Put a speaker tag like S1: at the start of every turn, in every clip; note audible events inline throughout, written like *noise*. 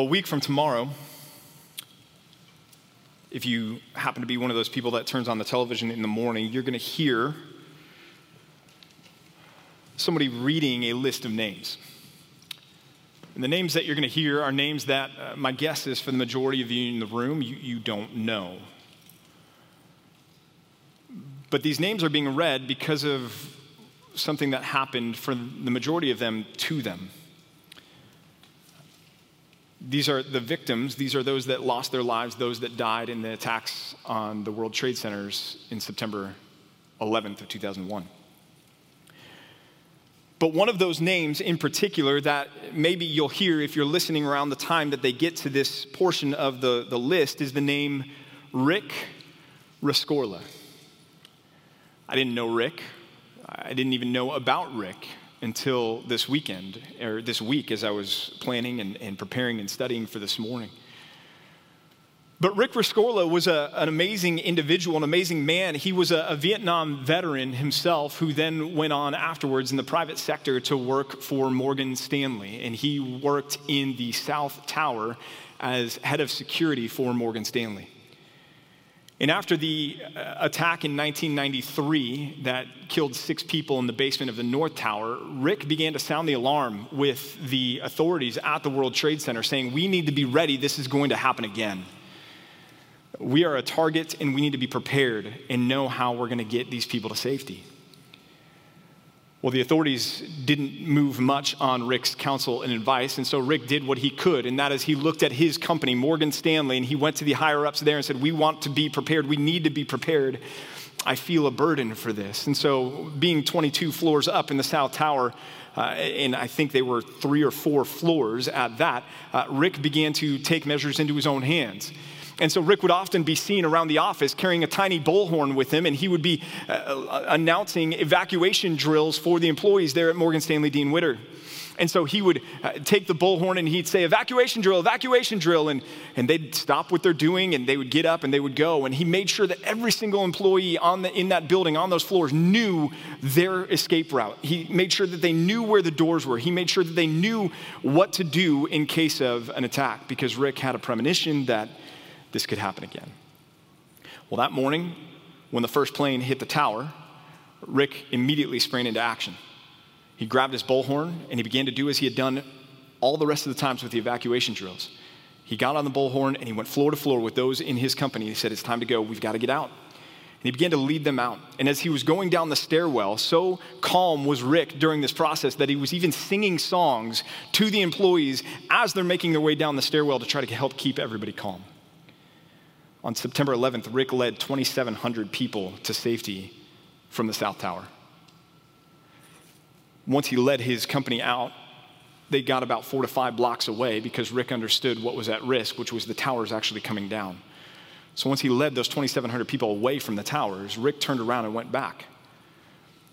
S1: Well, a week from tomorrow, if you happen to be one of those people that turns on the television in the morning, you're going to hear somebody reading a list of names. And the names that you're going to hear are names that uh, my guess is for the majority of you in the room, you, you don't know. But these names are being read because of something that happened for the majority of them to them. These are the victims, these are those that lost their lives, those that died in the attacks on the World Trade Centers in September 11th of 2001. But one of those names in particular that maybe you'll hear if you're listening around the time that they get to this portion of the, the list is the name Rick Rescorla. I didn't know Rick. I didn't even know about Rick until this weekend, or this week as I was planning and, and preparing and studying for this morning. But Rick Rescorla was a, an amazing individual, an amazing man. He was a, a, Vietnam veteran himself who then went on afterwards in the private sector to work for Morgan Stanley. And he worked in the South Tower as head of security for Morgan Stanley. And after the uh, attack in 1993 that killed six people in the basement of the North Tower, Rick began to sound the alarm with the authorities at the World Trade Center saying, We need to be ready. This is going to happen again. We are a target and we need to be prepared and know how we're going to get these people to safety. Well, the authorities didn't move much on Rick's counsel and advice, and so Rick did what he could, and that is he looked at his company, Morgan Stanley, and he went to the higher ups there and said, We want to be prepared. We need to be prepared. I feel a burden for this. And so, being 22 floors up in the South Tower, uh, and I think they were three or four floors at that, uh, Rick began to take measures into his own hands. And so Rick would often be seen around the office carrying a tiny bullhorn with him, and he would be uh, uh, announcing evacuation drills for the employees there at Morgan Stanley Dean Witter. And so he would uh, take the bullhorn and he'd say, evacuation drill, evacuation drill. And, and they'd stop what they're doing and they would get up and they would go. And he made sure that every single employee on the, in that building, on those floors, knew their escape route. He made sure that they knew where the doors were. He made sure that they knew what to do in case of an attack because Rick had a premonition that this could happen again. Well, that morning, when the first plane hit the tower, Rick immediately sprang into action. He grabbed his bullhorn and he began to do as he had done all the rest of the times with the evacuation drills. He got on the bullhorn and he went floor to floor with those in his company. He said, It's time to go. We've got to get out. And he began to lead them out. And as he was going down the stairwell, so calm was Rick during this process that he was even singing songs to the employees as they're making their way down the stairwell to try to help keep everybody calm. On September 11th, Rick led 2,700 people to safety from the South Tower. Once he led his company out, they got about four to five blocks away because Rick understood what was at risk, which was the towers actually coming down. So once he led those 2,700 people away from the towers, Rick turned around and went back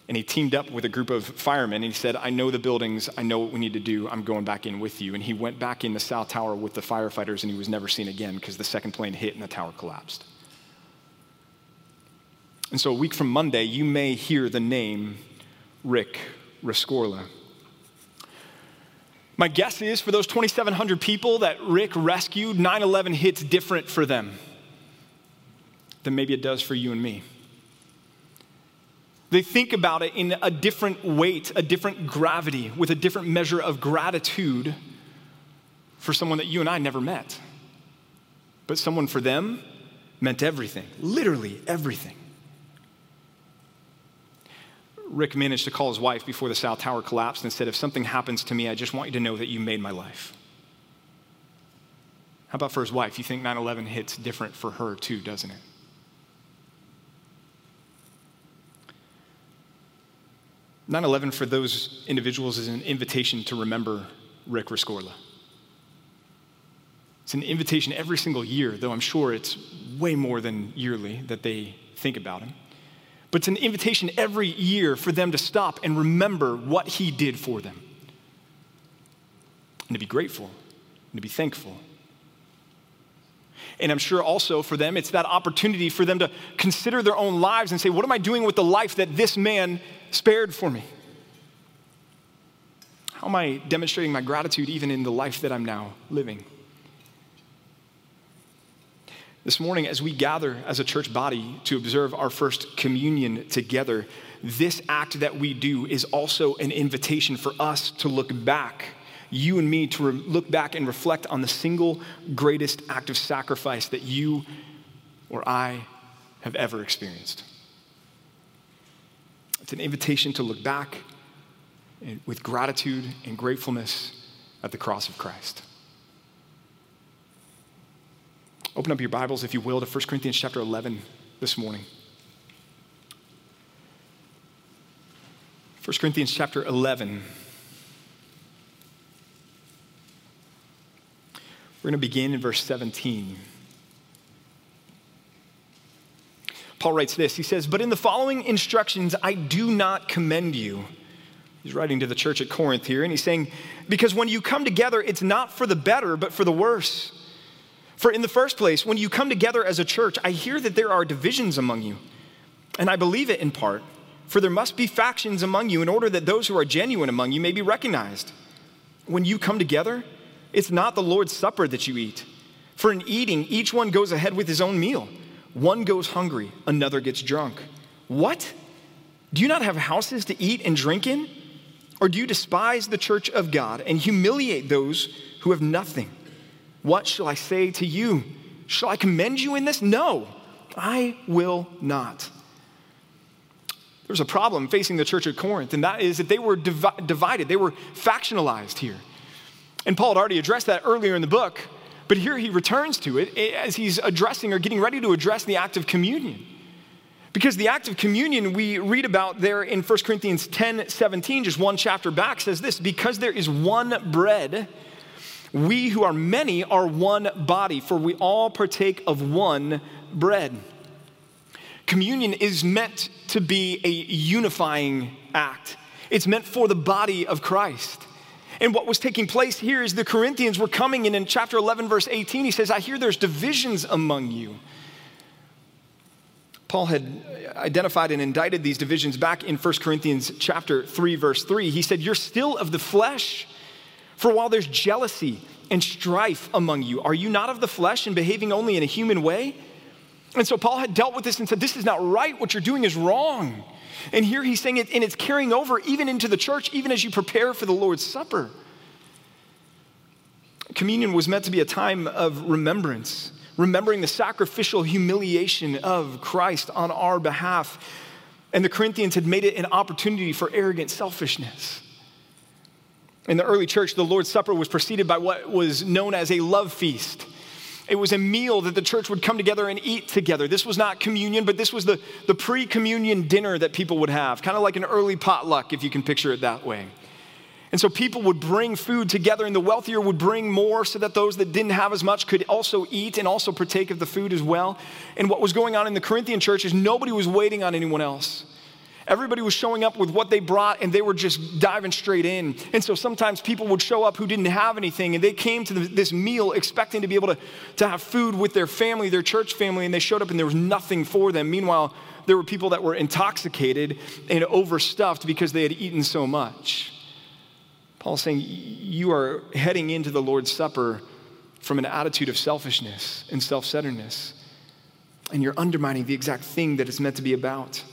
S1: and he teamed up with a group of firemen and he said, I know the buildings, I know what we need to do, I'm going back in with you. And he went back in the South Tower with the firefighters and he was never seen again because the second plane hit and the tower collapsed. And so a week from Monday, you may hear the name Rick Rescorla. My guess is for those 2,700 people that Rick rescued, 9 11 hits different for them than maybe it does for you and me. They think about it in a different weight, a different gravity, with a different measure of gratitude for someone that you and I never met. But someone for them meant everything, literally everything. Rick managed to call his wife before the South Tower collapsed and said, If something happens to me, I just want you to know that you made my life. How about for his wife? You think 9 11 hits different for her too, doesn't it? 9 11 for those individuals is an invitation to remember Rick Rescorla. It's an invitation every single year, though I'm sure it's way more than yearly that they think about him. But it's an invitation every year for them to stop and remember what he did for them. And to be grateful and to be thankful. And I'm sure also for them, it's that opportunity for them to consider their own lives and say, What am I doing with the life that this man spared for me? How am I demonstrating my gratitude even in the life that I'm now living? This morning, as we gather as a church body to observe our first communion together, this act that we do is also an invitation for us to look back, you and me to re- look back and reflect on the single greatest act of sacrifice that you or I have ever experienced. It's an invitation to look back with gratitude and gratefulness at the cross of Christ. Open up your Bibles, if you will, to 1 Corinthians chapter 11 this morning. 1 Corinthians chapter 11. We're going to begin in verse 17. Paul writes this He says, But in the following instructions, I do not commend you. He's writing to the church at Corinth here, and he's saying, Because when you come together, it's not for the better, but for the worse. For in the first place, when you come together as a church, I hear that there are divisions among you. And I believe it in part, for there must be factions among you in order that those who are genuine among you may be recognized. When you come together, it's not the Lord's Supper that you eat. For in eating, each one goes ahead with his own meal. One goes hungry, another gets drunk. What? Do you not have houses to eat and drink in? Or do you despise the church of God and humiliate those who have nothing? What shall I say to you? Shall I commend you in this? No, I will not. There was a problem facing the church at Corinth, and that is that they were divi- divided, they were factionalized here. And Paul had already addressed that earlier in the book, but here he returns to it as he's addressing or getting ready to address the act of communion. Because the act of communion we read about there in 1 Corinthians 10 17, just one chapter back, says this because there is one bread we who are many are one body, for we all partake of one bread. Communion is meant to be a unifying act, it's meant for the body of Christ. And what was taking place here is the Corinthians were coming in in chapter 11, verse 18. He says, I hear there's divisions among you. Paul had identified and indicted these divisions back in 1 Corinthians chapter 3 verse 3. He said, "You're still of the flesh for while there's jealousy and strife among you, are you not of the flesh and behaving only in a human way? And so Paul had dealt with this and said, This is not right. What you're doing is wrong. And here he's saying it, and it's carrying over even into the church, even as you prepare for the Lord's Supper. Communion was meant to be a time of remembrance, remembering the sacrificial humiliation of Christ on our behalf. And the Corinthians had made it an opportunity for arrogant selfishness. In the early church, the Lord's Supper was preceded by what was known as a love feast. It was a meal that the church would come together and eat together. This was not communion, but this was the, the pre communion dinner that people would have, kind of like an early potluck, if you can picture it that way. And so people would bring food together, and the wealthier would bring more so that those that didn't have as much could also eat and also partake of the food as well. And what was going on in the Corinthian church is nobody was waiting on anyone else. Everybody was showing up with what they brought and they were just diving straight in. And so sometimes people would show up who didn't have anything and they came to this meal expecting to be able to, to have food with their family, their church family, and they showed up and there was nothing for them. Meanwhile, there were people that were intoxicated and overstuffed because they had eaten so much. Paul's saying, You are heading into the Lord's Supper from an attitude of selfishness and self centeredness, and you're undermining the exact thing that it's meant to be about.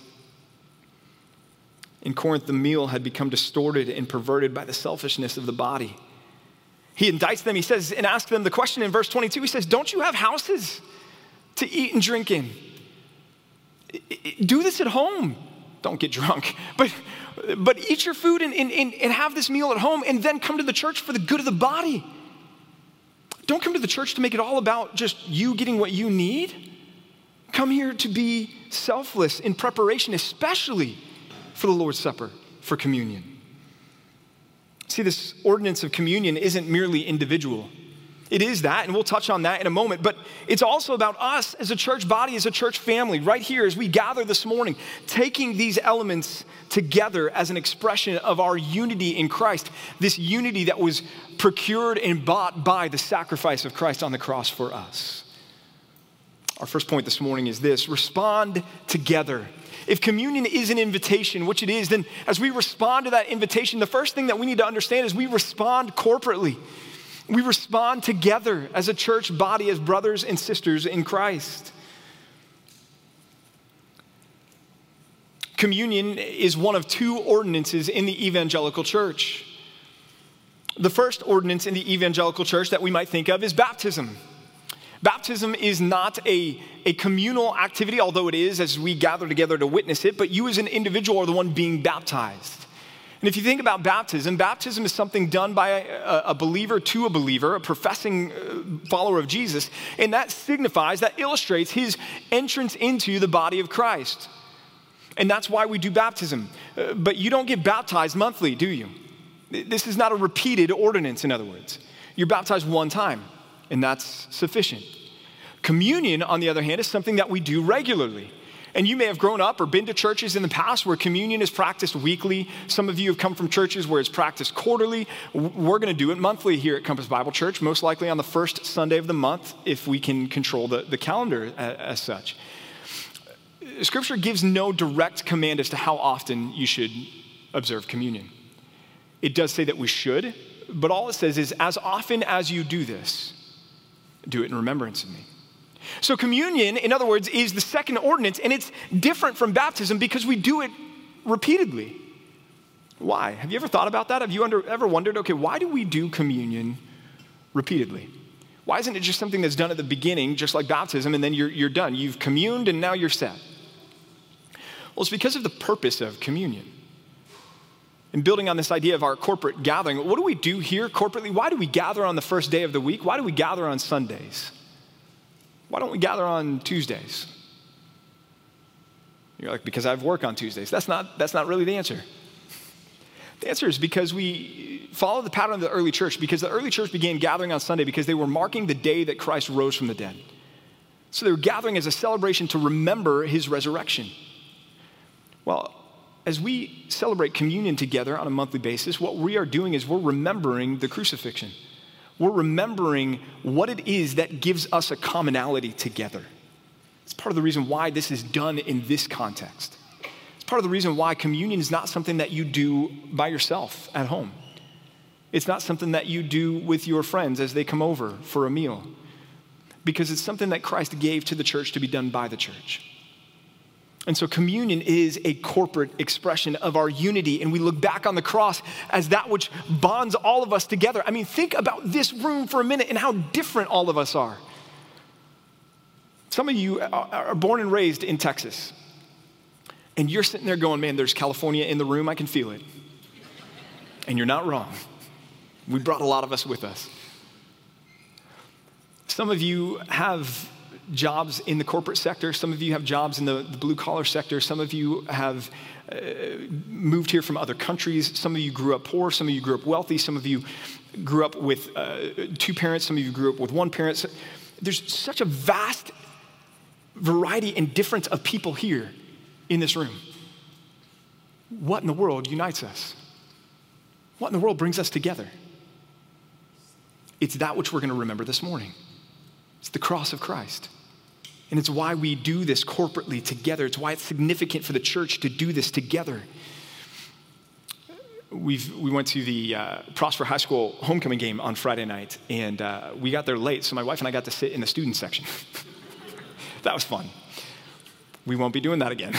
S1: In Corinth, the meal had become distorted and perverted by the selfishness of the body. He indicts them, he says, and asks them the question in verse 22. He says, Don't you have houses to eat and drink in? Do this at home. Don't get drunk, *laughs* but, but eat your food and, and, and have this meal at home and then come to the church for the good of the body. Don't come to the church to make it all about just you getting what you need. Come here to be selfless in preparation, especially for the Lord's Supper, for communion. See, this ordinance of communion isn't merely individual. It is that, and we'll touch on that in a moment, but it's also about us as a church body, as a church family, right here as we gather this morning, taking these elements together as an expression of our unity in Christ, this unity that was procured and bought by the sacrifice of Christ on the cross for us. Our first point this morning is this respond together if communion is an invitation, which it is, then as we respond to that invitation, the first thing that we need to understand is we respond corporately. We respond together as a church body, as brothers and sisters in Christ. Communion is one of two ordinances in the evangelical church. The first ordinance in the evangelical church that we might think of is baptism. Baptism is not a, a communal activity, although it is as we gather together to witness it, but you as an individual are the one being baptized. And if you think about baptism, baptism is something done by a, a, believer to a believer, a professing uh, follower of Jesus, and that signifies, that illustrates his entrance into the body of Christ. And that's why we do baptism. Uh, but you don't get baptized monthly, do you? This is not a repeated ordinance, in other words. You're baptized one time, and that's sufficient. Communion, on the other hand, is something that we do regularly. And you may have grown up or been to churches in the past where communion is practiced weekly. Some of you have come from churches where it's practiced quarterly. We're going to do it monthly here at Compass Bible Church, most likely on the first Sunday of the month if we can control the, the calendar as, as such. Scripture gives no direct command as to how often you should observe communion. It does say that we should, but all it says is, as often as you do this, do it in remembrance of me. So, communion, in other words, is the second ordinance, and it's different from baptism because we do it repeatedly. Why? Have you ever thought about that? Have you under, ever wondered, okay, why do we do communion repeatedly? Why isn't it just something that's done at the beginning, just like baptism, and then you're, you're done? You've communed and now you're set. Well, it's because of the purpose of communion. And building on this idea of our corporate gathering, what do we do here corporately? Why do we gather on the first day of the week? Why do we gather on Sundays? Why don't we gather on Tuesdays? You're like, because I have work on Tuesdays. That's not, that's not really the answer. The answer is because we follow the pattern of the early church, because the early church began gathering on Sunday because they were marking the day that Christ rose from the dead. So they were gathering as a celebration to remember his resurrection. Well, as we celebrate communion together on a monthly basis, what we are doing is we're remembering the crucifixion. We're remembering what it is that gives us a commonality together. It's part of the reason why this is done in this context. It's part of the reason why communion is not something that you do by yourself at home. It's not something that you do with your friends as they come over for a meal, because it's something that Christ gave to the church to be done by the church. And so, communion is a corporate expression of our unity, and we look back on the cross as that which bonds all of us together. I mean, think about this room for a minute and how different all of us are. Some of you are born and raised in Texas, and you're sitting there going, Man, there's California in the room, I can feel it. And you're not wrong. We brought a lot of us with us. Some of you have jobs in the corporate sector. Some of you have jobs in the, the blue collar sector. Some of you have uh, moved here from other countries. Some of you grew up poor. Some of you grew up wealthy. Some of you grew up with uh, two parents. Some of you grew up with one parent. There's such a vast variety and difference of people here in this room. What in the world unites us? What in the world brings us together? It's that which we're going to remember this morning. It's the cross of Christ. And it's why we do this corporately together. It's why it's significant for the church to do this together. We've, we went to the uh, Prosper High School homecoming game on Friday night, and uh, we got there late, so my wife and I got to sit in the student section. *laughs* that was fun. We won't be doing that again.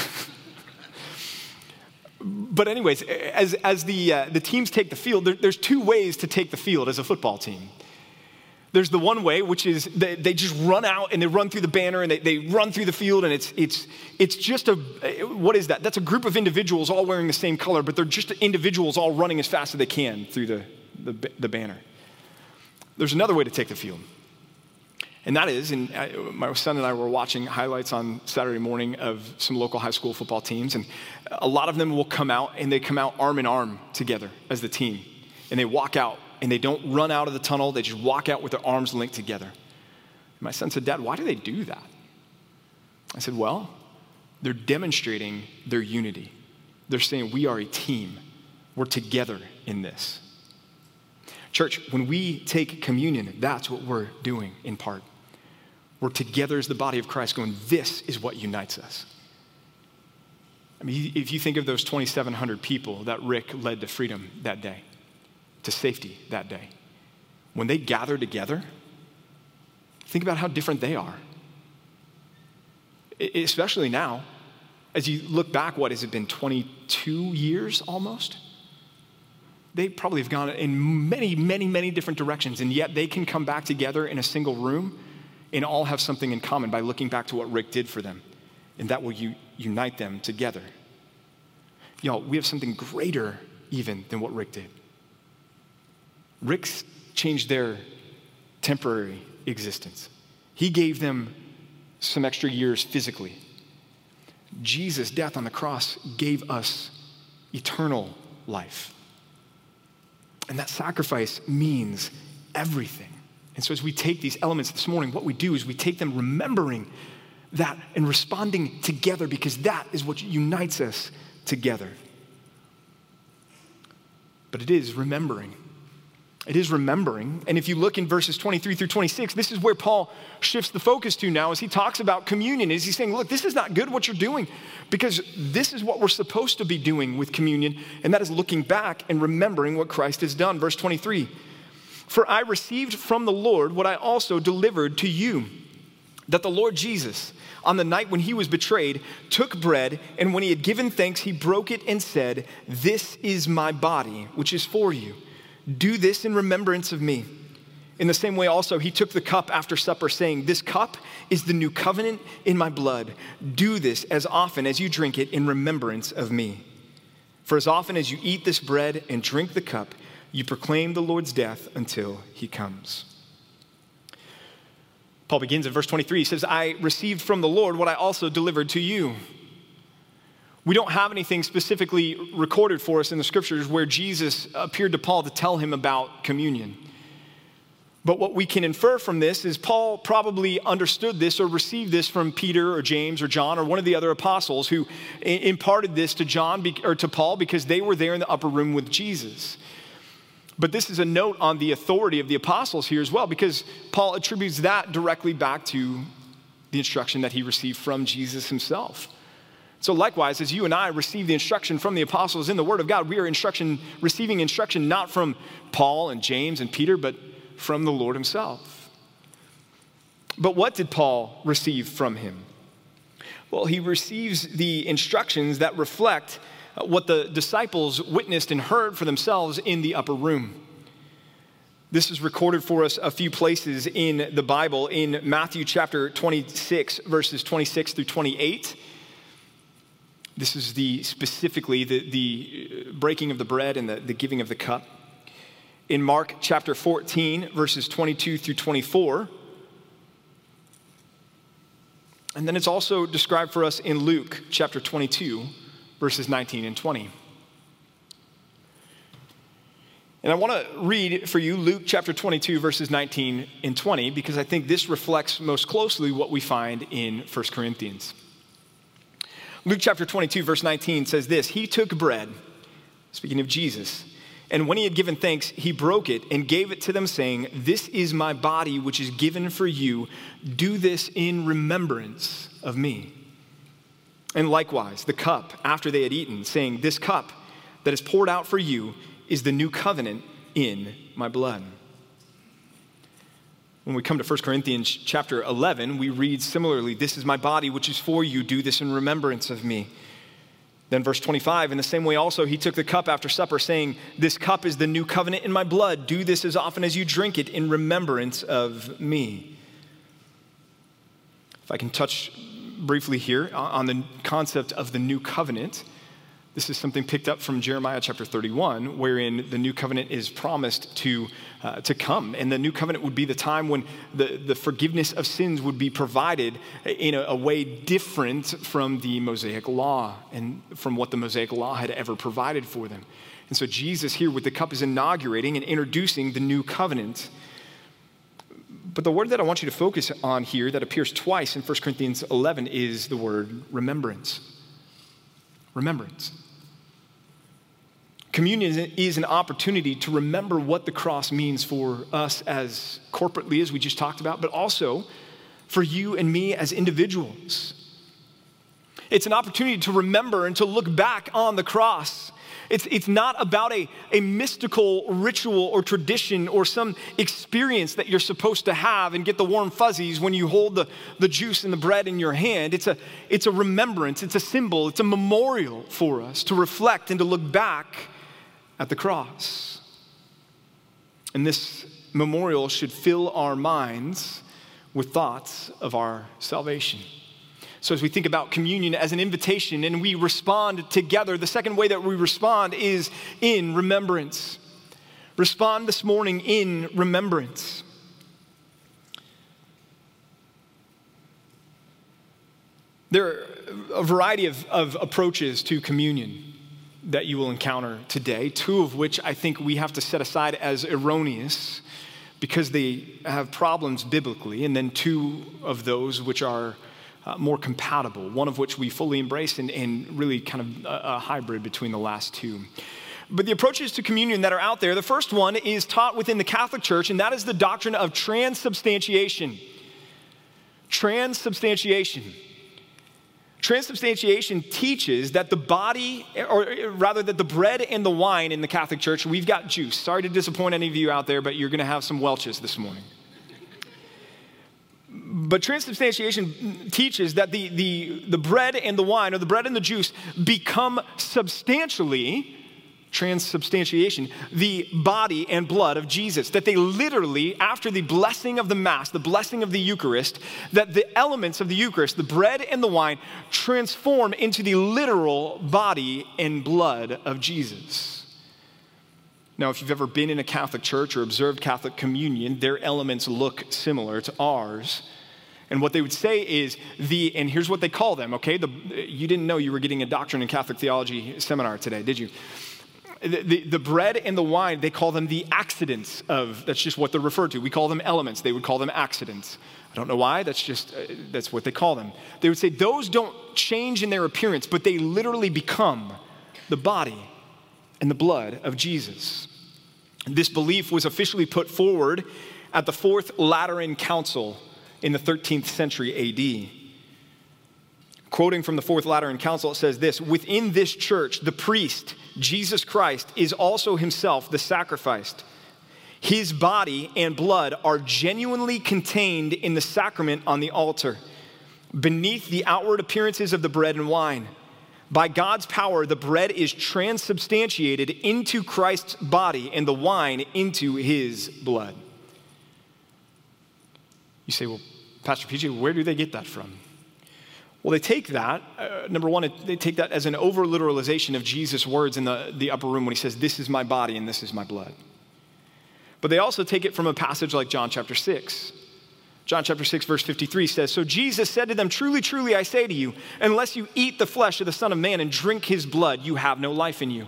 S1: *laughs* but, anyways, as, as the, uh, the teams take the field, there, there's two ways to take the field as a football team. There's the one way, which is they, they just run out and they run through the banner and they, they run through the field, and it's, it's, it's just a, what is that? That's a group of individuals all wearing the same color, but they're just individuals all running as fast as they can through the, the, the banner. There's another way to take the field. And that is, and I, my son and I were watching highlights on Saturday morning of some local high school football teams, and a lot of them will come out and they come out arm in arm together as the team. And they walk out and they don't run out of the tunnel, they just walk out with their arms linked together. My son said, Dad, why do they do that? I said, Well, they're demonstrating their unity. They're saying, We are a team, we're together in this. Church, when we take communion, that's what we're doing in part. We're together as the body of Christ, going, This is what unites us. I mean, if you think of those 2,700 people that Rick led to freedom that day, to safety that day. when they gather together, think about how different they are. Especially now, as you look back, what has it been, 22 years almost? They probably have gone in many, many, many different directions, and yet they can come back together in a single room and all have something in common by looking back to what Rick did for them, and that will u- unite them together. Y'all, we have something greater even than what Rick did. Rick's changed their temporary existence. He gave them some extra years physically. Jesus' death on the cross gave us eternal life. And that sacrifice means everything. And so, as we take these elements this morning, what we do is we take them remembering that and responding together because that is what unites us together. But it is remembering it is remembering. And if you look in verses 23 through 26, this is where Paul shifts the focus to now as he talks about communion. Is he saying, look, this is not good what you're doing because this is what we're supposed to be doing with communion, and that is looking back and remembering what Christ has done. Verse 23 For I received from the Lord what I also delivered to you that the Lord Jesus, on the night when he was betrayed, took bread, and when he had given thanks, he broke it and said, This is my body, which is for you. Do this in remembrance of me. In the same way, also, he took the cup after supper, saying, This cup is the new covenant in my blood. Do this as often as you drink it in remembrance of me. For as often as you eat this bread and drink the cup, you proclaim the Lord's death until he comes. Paul begins in verse 23. He says, I received from the Lord what I also delivered to you. We don't have anything specifically recorded for us in the scriptures where Jesus appeared to Paul to tell him about communion. But what we can infer from this is Paul probably understood this or received this from Peter or James or John or one of the other apostles who imparted this to John or to Paul because they were there in the upper room with Jesus. But this is a note on the authority of the apostles here as well because Paul attributes that directly back to the instruction that he received from Jesus himself. So, likewise, as you and I receive the instruction from the apostles in the Word of God, we are instruction, receiving instruction not from Paul and James and Peter, but from the Lord Himself. But what did Paul receive from him? Well, he receives the instructions that reflect uh, what the disciples witnessed and heard for themselves in the upper room. This is recorded for us a few places in the Bible in Matthew chapter 26, verses 26 through 28 this is the specifically the, the uh, breaking of the bread and the, the giving of the cup. In Mark chapter 14, verses 22 through 24. And then it's also described for us in Luke chapter 22, verses 19 and 20. And I want to read for you Luke chapter 22, verses 19 and 20, because I think this reflects most closely what we find in 1 Corinthians. Luke chapter 22, verse 19 says this He took bread, speaking of Jesus, and when he had given thanks, he broke it and gave it to them, saying, This is my body, which is given for you. Do this in remembrance of me. And likewise, the cup after they had eaten, saying, This cup that is poured out for you is the new covenant in my blood. When we come to 1 Corinthians chapter 11, we read similarly, This is my body, which is for you. Do this in remembrance of me. Then, verse 25, in the same way also, he took the cup after supper, saying, This cup is the new covenant in my blood. Do this as often as you drink it in remembrance of me. If I can touch briefly here on the concept of the new covenant. This is something picked up from Jeremiah chapter 31, wherein the new covenant is promised to, uh, to come. And the new covenant would be the time when the, the forgiveness of sins would be provided in a, a way different from the Mosaic law and from what the Mosaic law had ever provided for them. And so Jesus here with the cup is inaugurating and introducing the new covenant. But the word that I want you to focus on here that appears twice in 1 Corinthians 11 is the word remembrance. Remembrance. Communion is an opportunity to remember what the cross means for us as corporately, as we just talked about, but also for you and me as individuals. It's an opportunity to remember and to look back on the cross. It's, it's not about a, a mystical ritual or tradition or some experience that you're supposed to have and get the warm fuzzies when you hold the, the juice and the bread in your hand. It's a, it's a remembrance, it's a symbol, it's a memorial for us to reflect and to look back at the cross. And this memorial should fill our minds with thoughts of our salvation. So, as we think about communion as an invitation and we respond together, the second way that we respond is in remembrance. Respond this morning in remembrance. There are a variety of, of approaches to communion that you will encounter today, two of which I think we have to set aside as erroneous because they have problems biblically, and then two of those which are uh, more compatible, one of which we fully embrace and, and really kind of a, a hybrid between the last two. But the approaches to communion that are out there, the first one is taught within the Catholic Church, and that is the doctrine of transubstantiation. Transubstantiation. Transubstantiation teaches that the body, or rather, that the bread and the wine in the Catholic Church, we've got juice. Sorry to disappoint any of you out there, but you're going to have some Welch's this morning. But transubstantiation teaches that the, the, the bread and the wine, or the bread and the juice, become substantially transubstantiation, the body and blood of Jesus. That they literally, after the blessing of the Mass, the blessing of the Eucharist, that the elements of the Eucharist, the bread and the wine, transform into the literal body and blood of Jesus. Now, if you've ever been in a Catholic church or observed Catholic communion, their elements look similar to ours. And what they would say is the, and here's what they call them, okay? The, you didn't know you were getting a doctrine in Catholic theology seminar today, did you? The, the, bread and the wine, they call them the accidents of, that's just what they're referred to. We call them elements, they would call them accidents. I don't know why, that's just, uh, that's what they call them. They would say those don't change in their appearance, but they literally become the body and the blood of Jesus. This belief was officially put forward at the Fourth Lateran Council in the 13th century AD. Quoting from the Fourth Lateran Council, it says this Within this church, the priest, Jesus Christ, is also himself the sacrificed. His body and blood are genuinely contained in the sacrament on the altar, beneath the outward appearances of the bread and wine. By God's power, the bread is transubstantiated into Christ's body and the wine into his blood. You say, well, Pastor PJ, where do they get that from? Well, they take that, uh, number one, they take that as an over literalization of Jesus' words in the, the upper room when he says, This is my body and this is my blood. But they also take it from a passage like John chapter 6. John chapter 6, verse 53 says, So Jesus said to them, Truly, truly, I say to you, unless you eat the flesh of the Son of Man and drink his blood, you have no life in you.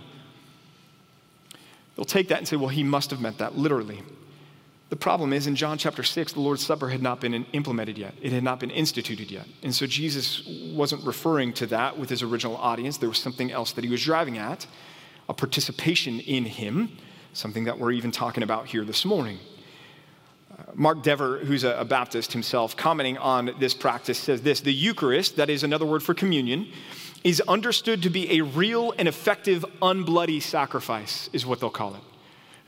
S1: They'll take that and say, Well, he must have meant that literally. The problem is in John chapter 6, the Lord's Supper had not been implemented yet. It had not been instituted yet. And so Jesus wasn't referring to that with his original audience. There was something else that he was driving at, a participation in him, something that we're even talking about here this morning. Uh, Mark Dever, who's a, a Baptist himself, commenting on this practice, says this The Eucharist, that is another word for communion, is understood to be a real and effective unbloody sacrifice, is what they'll call it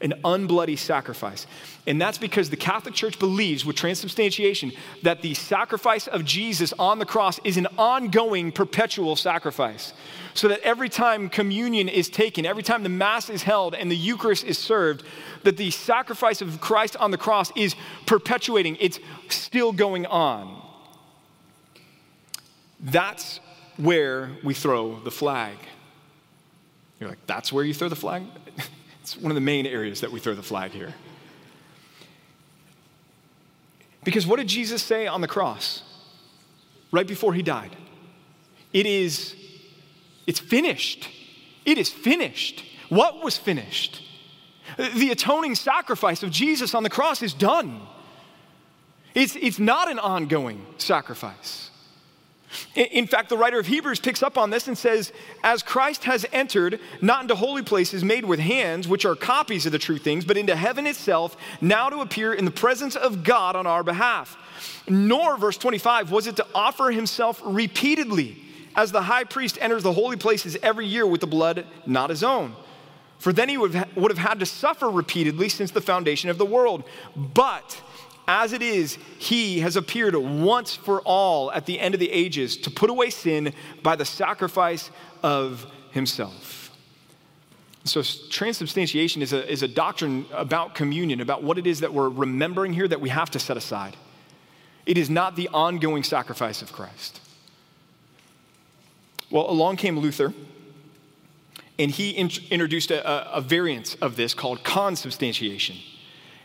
S1: an unbloody sacrifice. And that's because the Catholic Church believes with transubstantiation that the sacrifice of Jesus on the cross is an ongoing, perpetual sacrifice. So that every time communion is taken, every time the Mass is held and the Eucharist is served, that the sacrifice of Christ on the cross is perpetuating, it's still going on. That's where we throw the flag. You're like, that's where you throw the flag? It's one of the main areas that we throw the flag here. Because what did Jesus say on the cross right before he died? It is, it's finished. It is finished. What was finished? The atoning sacrifice of Jesus on the cross is done. It's, it's not an ongoing sacrifice. In fact, the writer of Hebrews picks up on this and says, As Christ has entered not into holy places made with hands, which are copies of the true things, but into heaven itself, now to appear in the presence of God on our behalf. Nor, verse 25, was it to offer himself repeatedly as the high priest enters the holy places every year with the blood not his own. For then he would have had to suffer repeatedly since the foundation of the world. But as it is, he has appeared once for all at the end of the ages to put away sin by the sacrifice of himself. So, transubstantiation is a, is a doctrine about communion, about what it is that we're remembering here that we have to set aside. It is not the ongoing sacrifice of Christ. Well, along came Luther, and he in- introduced a, a variant of this called consubstantiation.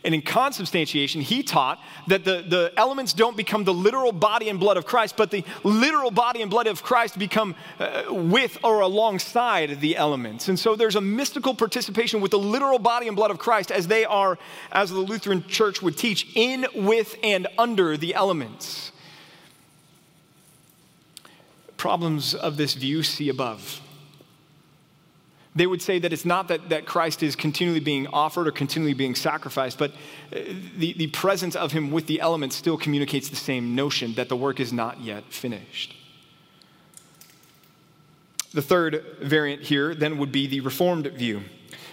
S1: And in consubstantiation, he taught that the, the elements don't become the literal body and blood of Christ, but the literal body and blood of Christ become uh, with or alongside the elements. And so there's a mystical participation with the literal body and blood of Christ as they are, as the Lutheran Church would teach, in, with, and under the elements. Problems of this view see above they would say that it's not that, that Christ is continually being offered or continually being sacrificed, but uh, the, the presence of him with the elements still communicates the same notion that the work is not yet finished. The third variant here then would be the Reformed view.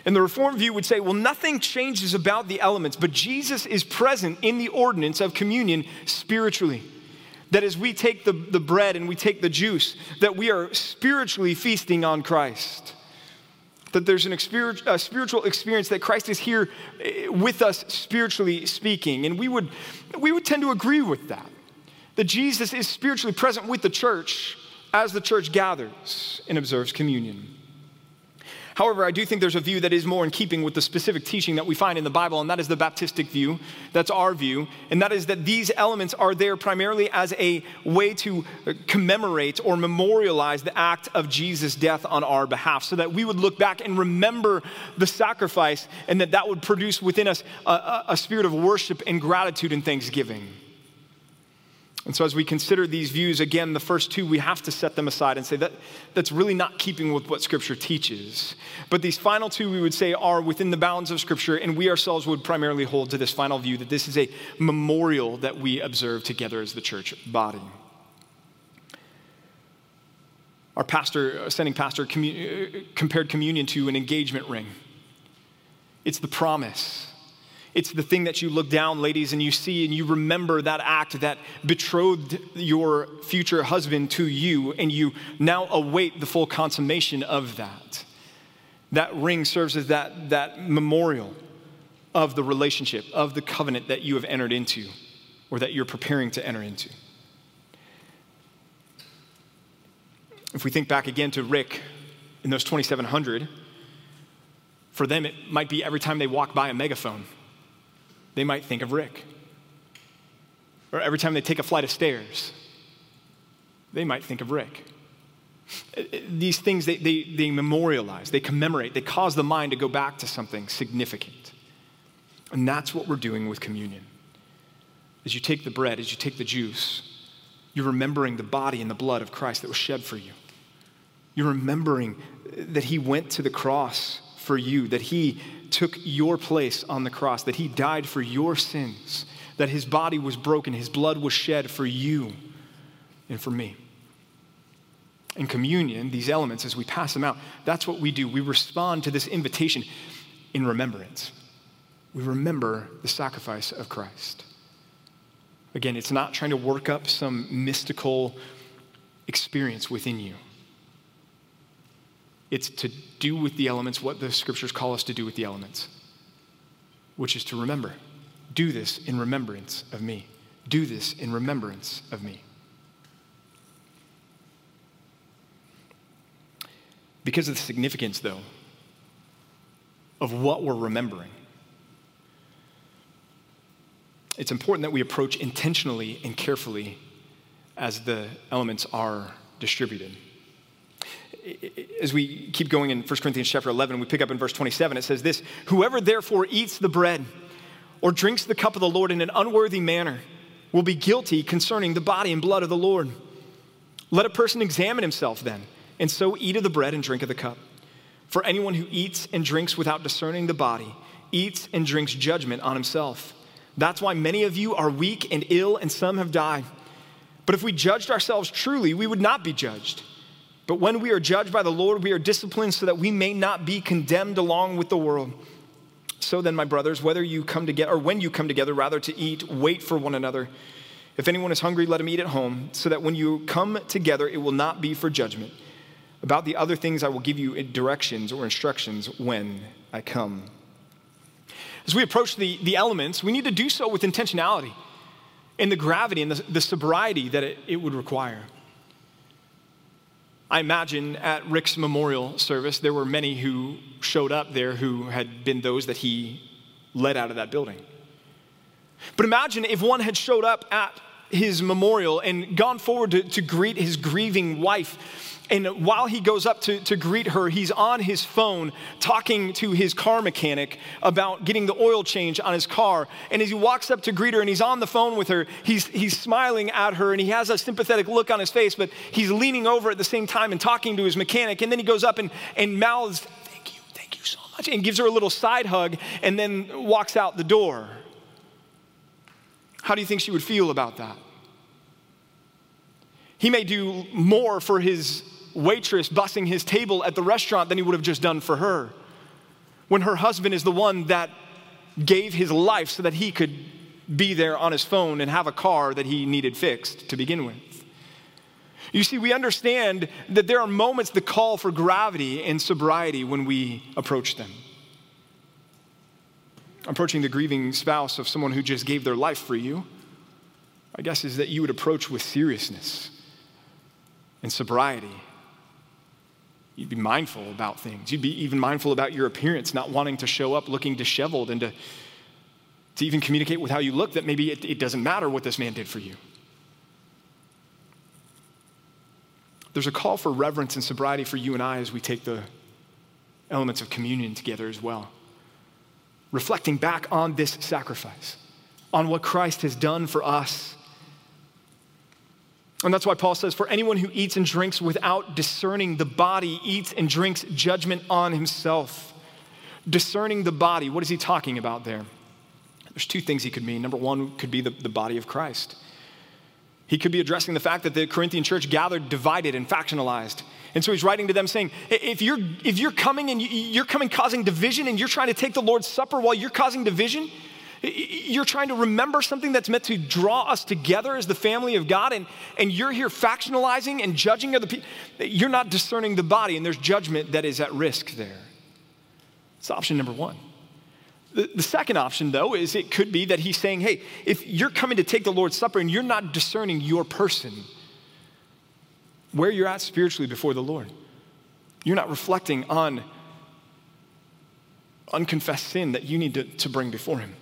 S1: And the Reformed view would say, well, nothing changes about the elements, but Jesus is present in the ordinance of communion spiritually. That as we take the, the bread and we take the juice, that we are spiritually feasting on Christ that there's an experience, a spiritual experience that Christ is here eh, with us spiritually speaking. And we would, we would tend to agree with that. That Jesus is spiritually present with the church as the church gathers and observes communion. However, I do think there's a view that is more in keeping with the specific teaching that we find in the Bible, and that is the Baptistic view. That's our view. And that is that these elements are there primarily as a way to commemorate or memorialize the act of Jesus' death on our behalf, so that we would look back and remember the sacrifice, and that that would produce within us a, a spirit of worship and gratitude and thanksgiving. And so, as we consider these views, again, the first two, we have to set them aside and say that that's really not keeping with what Scripture teaches. But these final two, we would say, are within the bounds of Scripture, and we ourselves would primarily hold to this final view that this is a memorial that we observe together as the church body. Our pastor, uh, ascending pastor, commu- uh, compared communion to an engagement ring. It's the promise it's the thing that you look down, ladies, and you see and you remember that act that betrothed your future husband to you, and you now await the full consummation of that. That ring serves as that, that memorial of the relationship, of the covenant that you have entered into, or that you're preparing to enter into. If we think back again to Rick in those 2700, for them it might be every time they walk by a megaphone they might think of Rick. Or every time they take a flight of stairs, they might think of Rick. These things, they, they, they memorialize, they commemorate, they cause the mind to go back to something significant. And that's what we're doing with communion. As you take the bread, as you take the juice, you're remembering the body and the blood of Christ that was shed for you. You're remembering that He went to the cross for you, that He took your place on the cross, that he died for your sins, that his body was broken, his blood was shed for you and for me. In communion, these elements, as we pass them out, that's what we do. We respond to this invitation in remembrance. We remember the sacrifice of Christ. Again, it's not trying to work up some mystical experience within you. It's to do with the elements what the scriptures call us to do with the elements, which is to remember. Do this in remembrance of me. Do this in remembrance of me. Because of the significance, though, of what we're remembering, it's important that we approach intentionally and carefully as the elements are distributed as we keep going in 1 Corinthians chapter 11, we pick up in verse 27, it says this Whoever therefore eats the bread or drinks the cup of the Lord in an unworthy manner will be guilty concerning the body and blood of the Lord. Let a person examine himself then, and so eat of the bread and drink of the cup. For anyone who eats and drinks without discerning the body eats and drinks judgment on himself. That's why many of you are weak and ill, and some have died. But if we judged ourselves truly, we would not be judged. But when we are judged by the Lord, we are disciplined so that we may not be condemned along with the world. So then, my brothers, whether you come together, or when you come together, rather to eat, wait for one another. If anyone is hungry, let him eat at home, so that when you come together, it will not be for judgment. About the other things, I will give you directions or instructions when I come. As we approach the, the elements, we need to do so with intentionality and the gravity and the, the sobriety that it, it would require. I imagine at Rick's memorial service, there were many who showed up there who had been those that he led out of that building. But imagine if one had showed up at his memorial and gone forward to, to greet his grieving wife and while he goes up to, to greet her, he's on his phone talking to his car mechanic about getting the oil change on his car. And as he walks up to greet her and he's on the phone with her, he's, he's smiling at her and he has a sympathetic look on his face, but he's leaning over at the same time and talking to his mechanic. And then he goes up and, and mouths, Thank you, thank you so much, and gives her a little side hug and then walks out the door. How do you think she would feel about that? He may do more for his waitress bussing his table at the restaurant than he would have just done for her. When her husband is the one that gave his life so that he could be there on his phone and have a car that he needed fixed to begin with. You see, we understand that there are moments that call for gravity and sobriety when we approach them. Approaching the grieving spouse of someone who just gave their life for you, I guess, is that you would approach with seriousness and sobriety You'd be mindful about things. You'd be even mindful about your appearance, not wanting to show up looking disheveled and to, to even communicate with how you look that maybe it, it doesn't matter what this man did for you. There's a call for reverence and sobriety for you and I as we take the elements of communion together as well. Reflecting back on this sacrifice, on what Christ has done for us and that's why Paul says, For anyone who eats and drinks without discerning the body eats and drinks judgment on himself. Discerning the body, what is he talking about there? There's two things he could mean. Number one could be the, the body of Christ. He could be addressing the fact that the Corinthian church gathered divided and factionalized. And so he's writing to them saying, if you're, if you're coming and you're coming causing division and you're trying to take the Lord's Supper while you're causing division, you're trying to remember something that's meant to draw us together as the family of God, and, and you're here factionalizing and judging other people. You're not discerning the body, and there's judgment that is at risk there. It's option number one. The, the second option, though, is it could be that he's saying, hey, if you're coming to take the Lord's Supper and you're not discerning your person, where you're at spiritually before the Lord, you're not reflecting on unconfessed sin that you need to, to bring before Him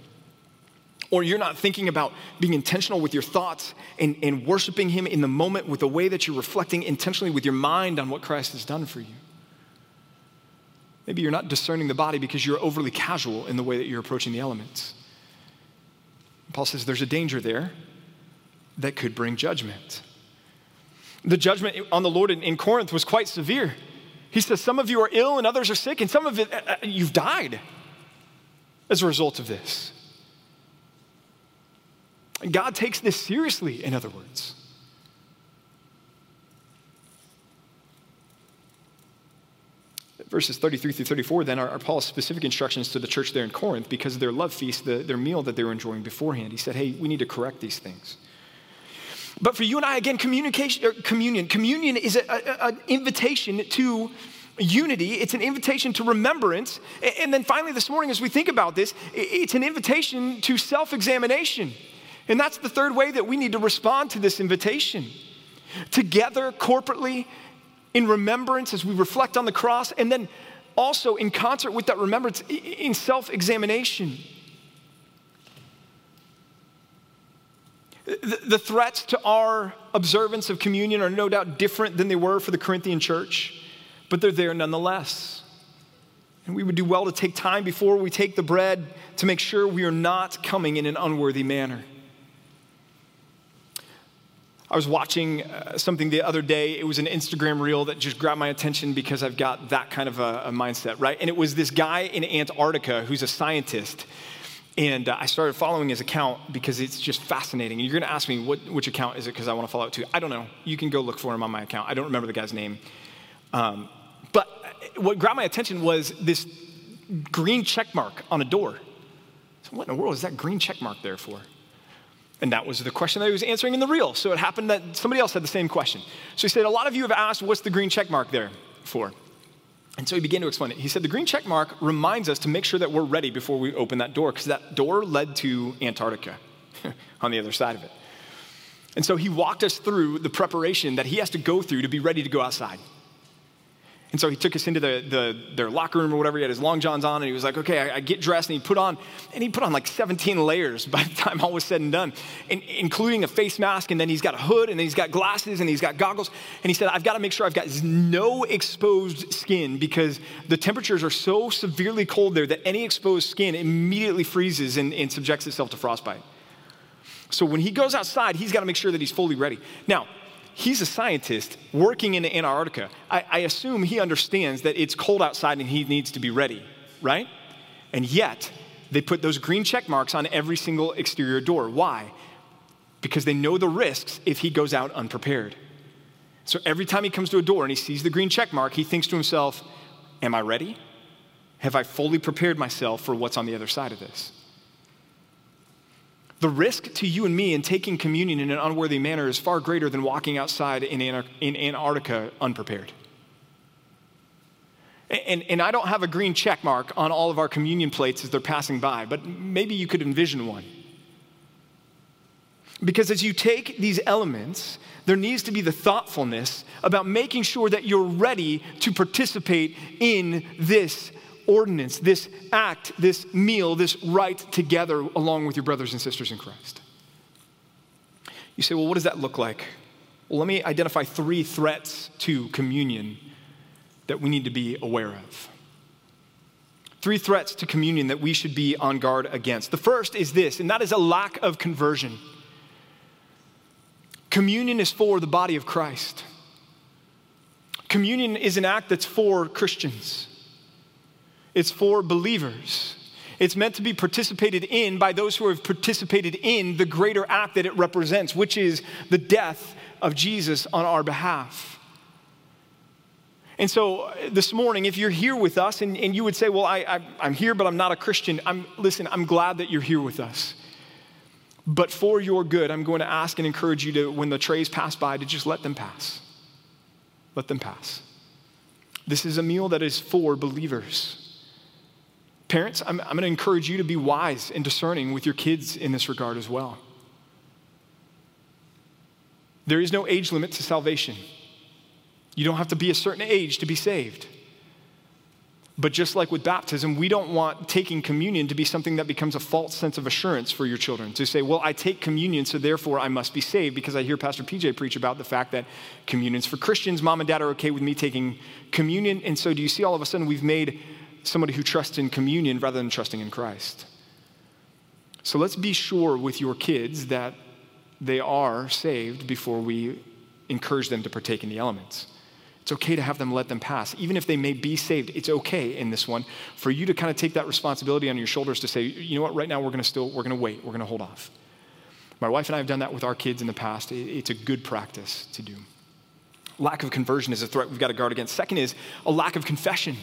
S1: or you're not thinking about being intentional with your thoughts and, and worshiping Him in the moment with the way that you're reflecting intentionally with your mind on what Christ has done for you. Maybe you're not discerning the body because you're overly casual in the way that you're approaching the elements. Paul says there's a danger there that could bring judgment. The judgment on the Lord in, in Corinth was quite severe. He says, Some of you are ill and others are sick, and some of it, uh, uh you've died as a result of this. God takes this seriously, in other words. Verses 33 through 34 then are, are, Paul's specific instructions to the church there in Corinth because of their love feast, the, their meal that they were enjoying beforehand. He said, hey, we need to correct these things. But for you and I, again, communication, er, communion. Communion is an invitation to unity, it's an invitation to remembrance. And then finally, this morning, as we think about this, it's an invitation to self examination. And that's the third way that we need to respond to this invitation. Together, corporately, in remembrance as we reflect on the cross, and then also in concert with that remembrance, in self examination. The threats to our observance of communion are no doubt different than they were for the Corinthian church, but they're there nonetheless. And we would do well to take time before we take the bread to make sure we are not coming in an unworthy manner. I was watching uh, something the other day. It was an Instagram reel that just grabbed my attention because I've got that kind of a, a mindset, right? And it was this guy in Antarctica who's a scientist. And uh, I started following his account because it's just fascinating. And you're going to ask me, what, which account is it because I want to follow it too. I don't know. You can go look for him on my account. I don't remember the guy's name. Um, but what grabbed my attention was this green check mark on a door. So, what in the world is that green check mark there for? And that was the question that he was answering in the reel. So it happened that somebody else had the same question. So he said, A lot of you have asked, what's the green check mark there for? And so he began to explain it. He said, The green check mark reminds us to make sure that we're ready before we open that door, because that door led to Antarctica *laughs* on the other side of it. And so he walked us through the preparation that he has to go through to be ready to go outside. And so he took us into the, the, their locker room or whatever. He had his long johns on, and he was like, "Okay, I, I, get dressed." And he put on, and he put on like 17 layers by the time all was said and done, and, including a face mask. And then he's got a hood, and then he's got glasses, and he's got goggles. And he said, "I've got to make sure I've got no exposed skin because the temperatures are so severely cold there that any exposed skin immediately freezes and, and subjects itself to frostbite." So when he goes outside, he's got to make sure that he's fully ready. Now, he's a scientist working in Antarctica. I, I, assume he understands that it's cold outside and he needs to be ready, right? And yet, they put those green check marks on every single exterior door. Why? Because they know the risks if he goes out unprepared. So every time he comes to a door and he sees the green check mark, he thinks to himself, Am I ready? Have I fully prepared myself for what's on the other side of this? The risk to you and me in taking communion in an unworthy manner is far greater than walking outside in, Antarctica unprepared. And, and, I don't have a green check mark on all of our communion plates as they're passing by, but maybe you could envision one. Because as you take these elements, there needs to be the thoughtfulness about making sure that you're ready to participate in this ordinance, this act, this meal, this rite together along with your brothers and sisters in Christ. You say, well, what does that look like? Well, let me identify three threats to communion that we need to be aware of. Three threats to communion that we should be on guard against. The first is this, and that is a lack of conversion. Communion is for the body of Christ. Communion is an act that's for Christians. It's for believers. It's meant to be participated in by those who have participated in the greater act that it represents, which is the death of Jesus on our behalf. And so uh, this morning, if you're here with us and, and you would say, Well, I, am here, but I'm not a Christian, I'm, listen, I'm glad that you're here with us. But for your good, I'm going to ask and encourage you to, when the trays pass by, to just let them pass. Let them pass. This is a meal that is for believers. Parents, I'm, I'm going to encourage you to be wise and discerning with your kids in this regard as well. There is no age limit to salvation. You don't have to be a certain age to be saved. But just like with baptism, we don't want taking communion to be something that becomes a false sense of assurance for your children. To say, well, I take communion, so therefore I must be saved, because I hear Pastor PJ preach about the fact that communion's for Christians. Mom and dad are okay with me taking communion. And so do you see all of a sudden we've made somebody who trusts in communion rather than trusting in Christ. So let's be sure with your kids that they are saved before we encourage them to partake in the elements. It's okay to have them let them pass. Even if they may be saved, it's okay in this one for you to kind of take that responsibility on your shoulders to say, you know what, right now we're going to still, we're going to wait, we're going to hold off. My wife and I have done that with our kids in the past. It's a good practice to do. Lack of conversion is a threat we've got to guard against. Second is a lack of confession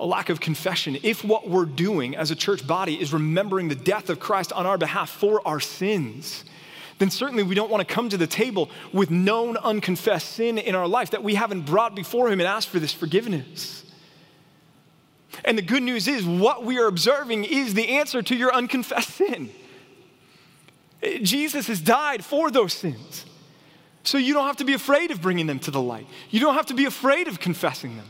S1: a lack of confession, if what we're doing as a church body is remembering the death of Christ on our behalf for our sins, then certainly we don't want to come to the table with known unconfessed sin in our life that we haven't brought before Him and asked for this forgiveness. And the good news is, what we are observing is the answer to your unconfessed sin. Jesus has died for those sins. So you don't have to be afraid of bringing them to the light. You don't have to be afraid of confessing them.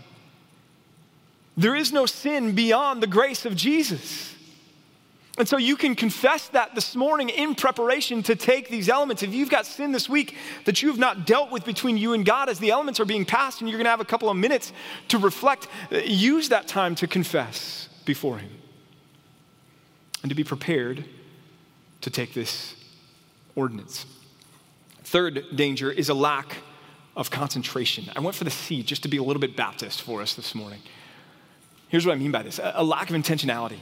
S1: There is no sin beyond the grace of Jesus. And so you can confess that this morning in preparation to take these elements. If you've got sin this week that you've not dealt with between you and God as the elements are being passed, and you're going to have a couple of minutes to reflect, use that time to confess before Him and to be prepared to take this ordinance. Third danger is a lack of concentration. I went for the C just to be a little bit Baptist for us this morning. Here's what I mean by this a lack of intentionality,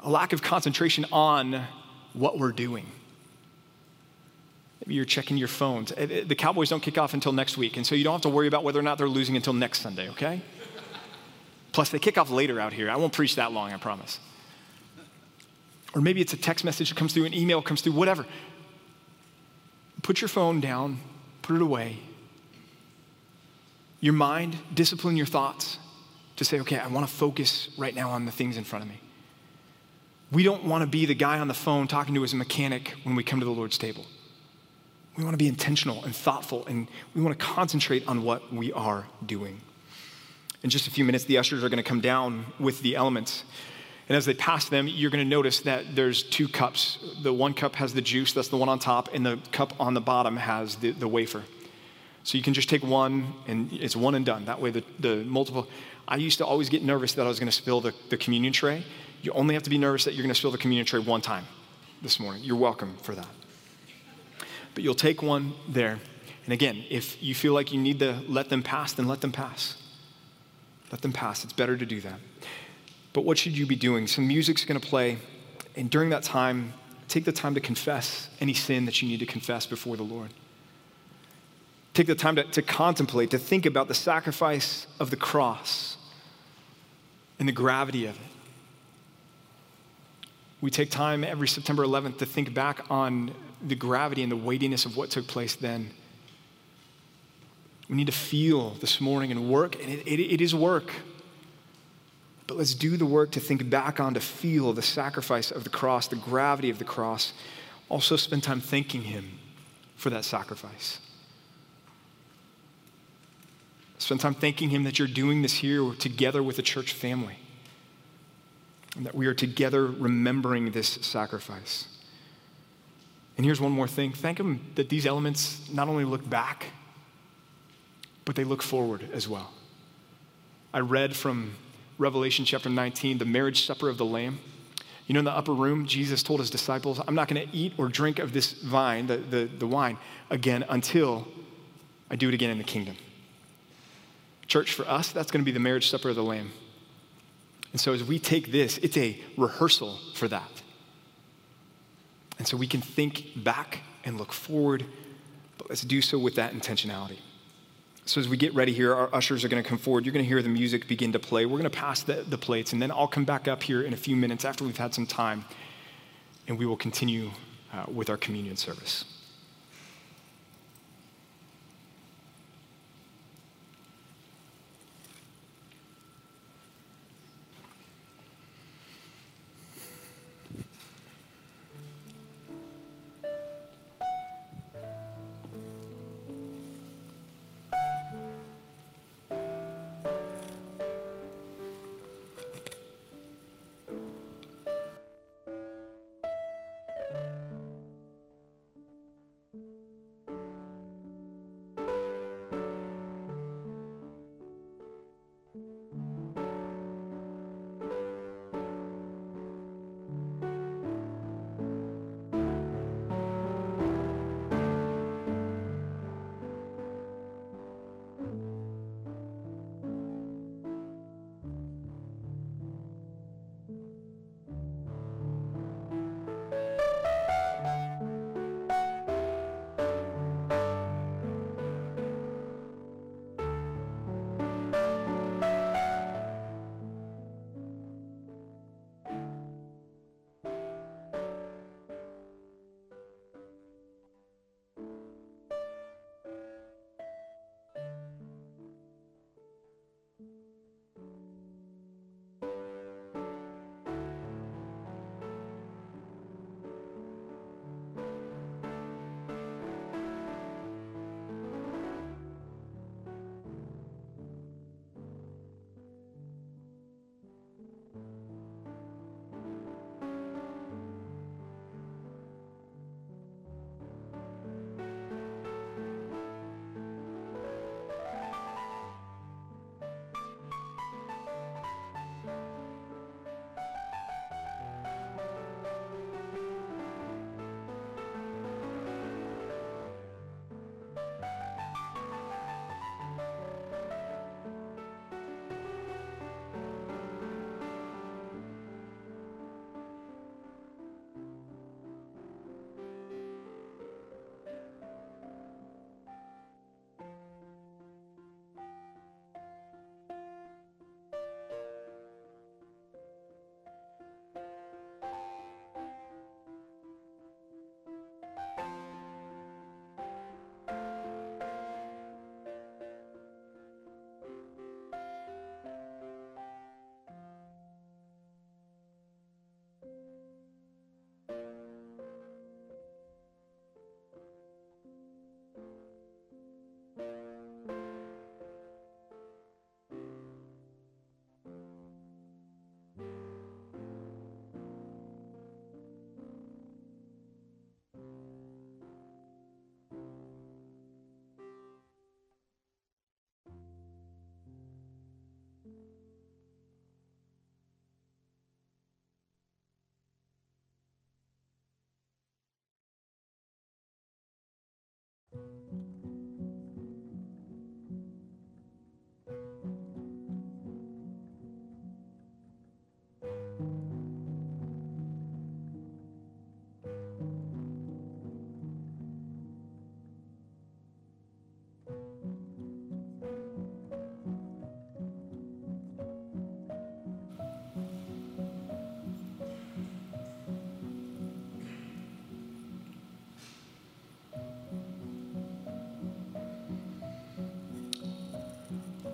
S1: a lack of concentration on what we're doing. Maybe you're checking your phones. Eh, eh, the Cowboys don't kick off until next week, and so you don't have to worry about whether or not they're losing until next Sunday, okay? Plus, they kick off later out here. I won't preach that long, I promise. Or maybe it's a text message that comes through, an email comes through, whatever. Put your phone down, put it away. Your mind, discipline your thoughts to say, okay, I want to focus right now on the things in front of me. We don't want to be the guy on the phone talking to his mechanic when we come to the Lord's table. We want to be intentional and thoughtful, and we want to concentrate on what we are doing. In just a few minutes, the ushers are going to come down with the elements. And as they pass them, you're going to notice that there's two cups. The one cup has the juice, that's the one on top, and the cup on the bottom has the, the wafer. So you can just take one, and it's one and done. That way, the, the multiple. I used to always get nervous that I was going to spill the, the communion tray. You only have to be nervous that you're going to spill the communion tray one time this morning. You're welcome for that. But you'll take one there. And again, if you feel like you need to let them pass, then let them pass. Let them pass. It's better to do that. But what should you be doing? Some music's going to play. And during that time, take the time to confess any sin that you need to confess before the Lord. Take the time to, to contemplate, to think about the sacrifice of the cross and the gravity of it. We take time every September 11th to think back on the gravity and the weightiness of what took place then. We need to feel this morning and work, and it, it, it is work. But let's do the work to think back on, to feel the sacrifice of the cross, the gravity of the cross. Also, spend time thanking Him for that sacrifice. Spend time thanking Him that you're doing this here together with a church family, and that we are together remembering this sacrifice. And here's one more thing thank Him that these elements not only look back, but they look forward as well. I read from Revelation chapter 19, the marriage supper of the Lamb. You know, in the upper room, Jesus told his disciples, I'm not going to eat or drink of this vine, the, the, the wine, again until I do it again in the kingdom. Church, for us, that's going to be the marriage supper of the Lamb. And so as we take this, it's a rehearsal for that. And so we can think back and look forward, but let's do so with that intentionality. So as we get ready here, our ushers are going to come forward. You're going to hear the music begin to play. We're going to pass the, the plates, and then I'll come back up here in a few minutes after we've had some time, and we will continue uh, with our communion service.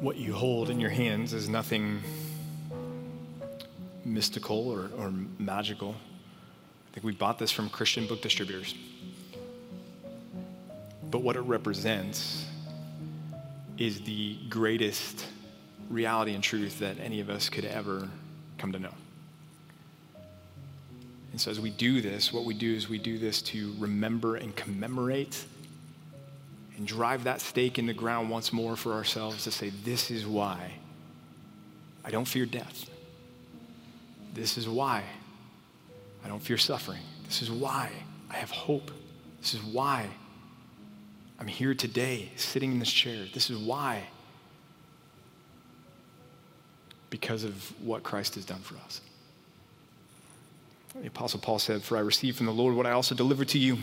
S1: What you hold in your hands is nothing mystical or, or magical. I think we bought this from Christian book distributors. But what it represents is the greatest reality and truth that any of us could ever come to know. And so, as we do this, what we do is we do this to remember and commemorate and drive that stake in the ground once more for ourselves to say, This is why I don't fear death. This is why I don't fear suffering. This is why I have hope. This is why I'm here today, sitting in this chair. This is why. Because of what Christ has done for us. The Apostle Paul said, For I received from the Lord what I also delivered to you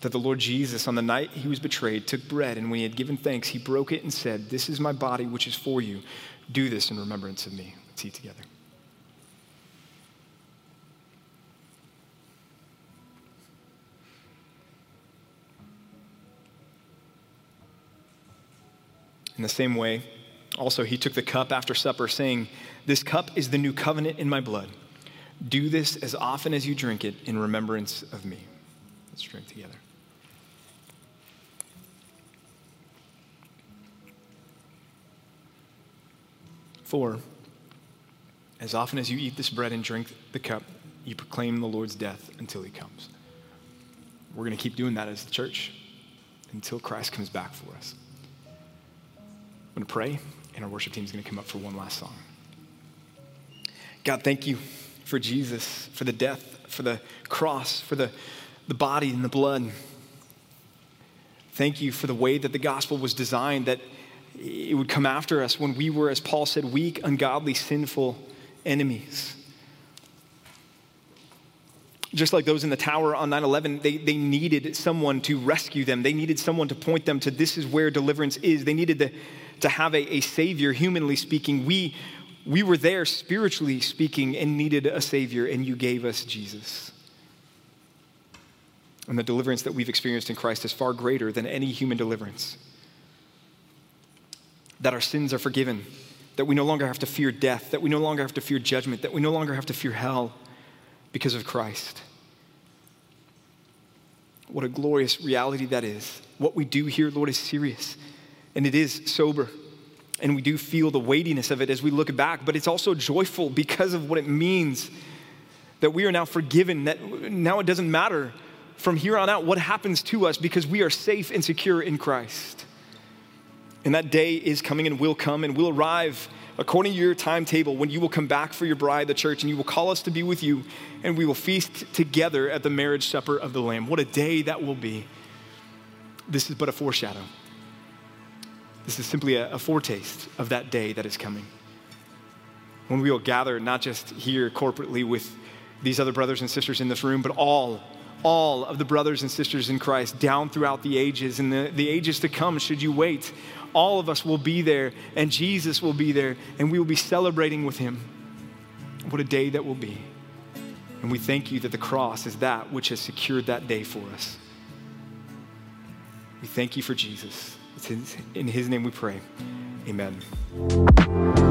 S1: that the Lord Jesus, on the night he was betrayed, took bread, and when he had given thanks, he broke it and said, This is my body, which is for you. Do this in remembrance of me. Let's eat together. In the same way, also, he took the cup after supper, saying, This cup is the new covenant in my blood. Do this as often as you drink it in remembrance of me. Let's drink together. For as often as you eat this bread and drink the cup, you proclaim the Lord's death until he comes. We're going to keep doing that as the church until Christ comes back for us. I'm going to pray, and our worship team is going to come up for one last song. God, thank you for Jesus, for the death, for the cross, for the, the body and the blood. Thank you for the way that the gospel was designed, that it would come after us when we were, as Paul said, weak, ungodly, sinful enemies. Just like those in the tower on 9 11, they, they needed someone to rescue them. They needed someone to point them to this is where deliverance is. They needed the, to have a, a Savior, humanly speaking. We, we were there, spiritually speaking, and needed a Savior, and you gave us Jesus. And the deliverance that we've experienced in Christ is far greater than any human deliverance. That our sins are forgiven, that we no longer have to fear death, that we no longer have to fear judgment, that we no longer have to fear hell because of Christ. What a glorious reality that is. What we do here, Lord, is serious and it is sober. And we do feel the weightiness of it as we look back, but it's also joyful because of what it means that we are now forgiven, that now it doesn't matter from here on out what happens to us because we are safe and secure in Christ. And that day is coming and will come and will arrive according to your timetable when you will come back for your bride, the church, and you will call us to be with you, and we will feast together at the marriage supper of the Lamb. What a day that will be. This is but a foreshadow. This is simply a, a foretaste of that day that is coming. When we will gather, not just here corporately with these other brothers and sisters in this room, but all, all of the brothers and sisters in Christ down throughout the ages and the, the ages to come, should you wait. All of us will be there, and Jesus will be there, and we will be celebrating with him. What a day that will be. And we thank you that the cross is that which has secured that day for us. We thank you for Jesus. It's in his name we pray. Amen.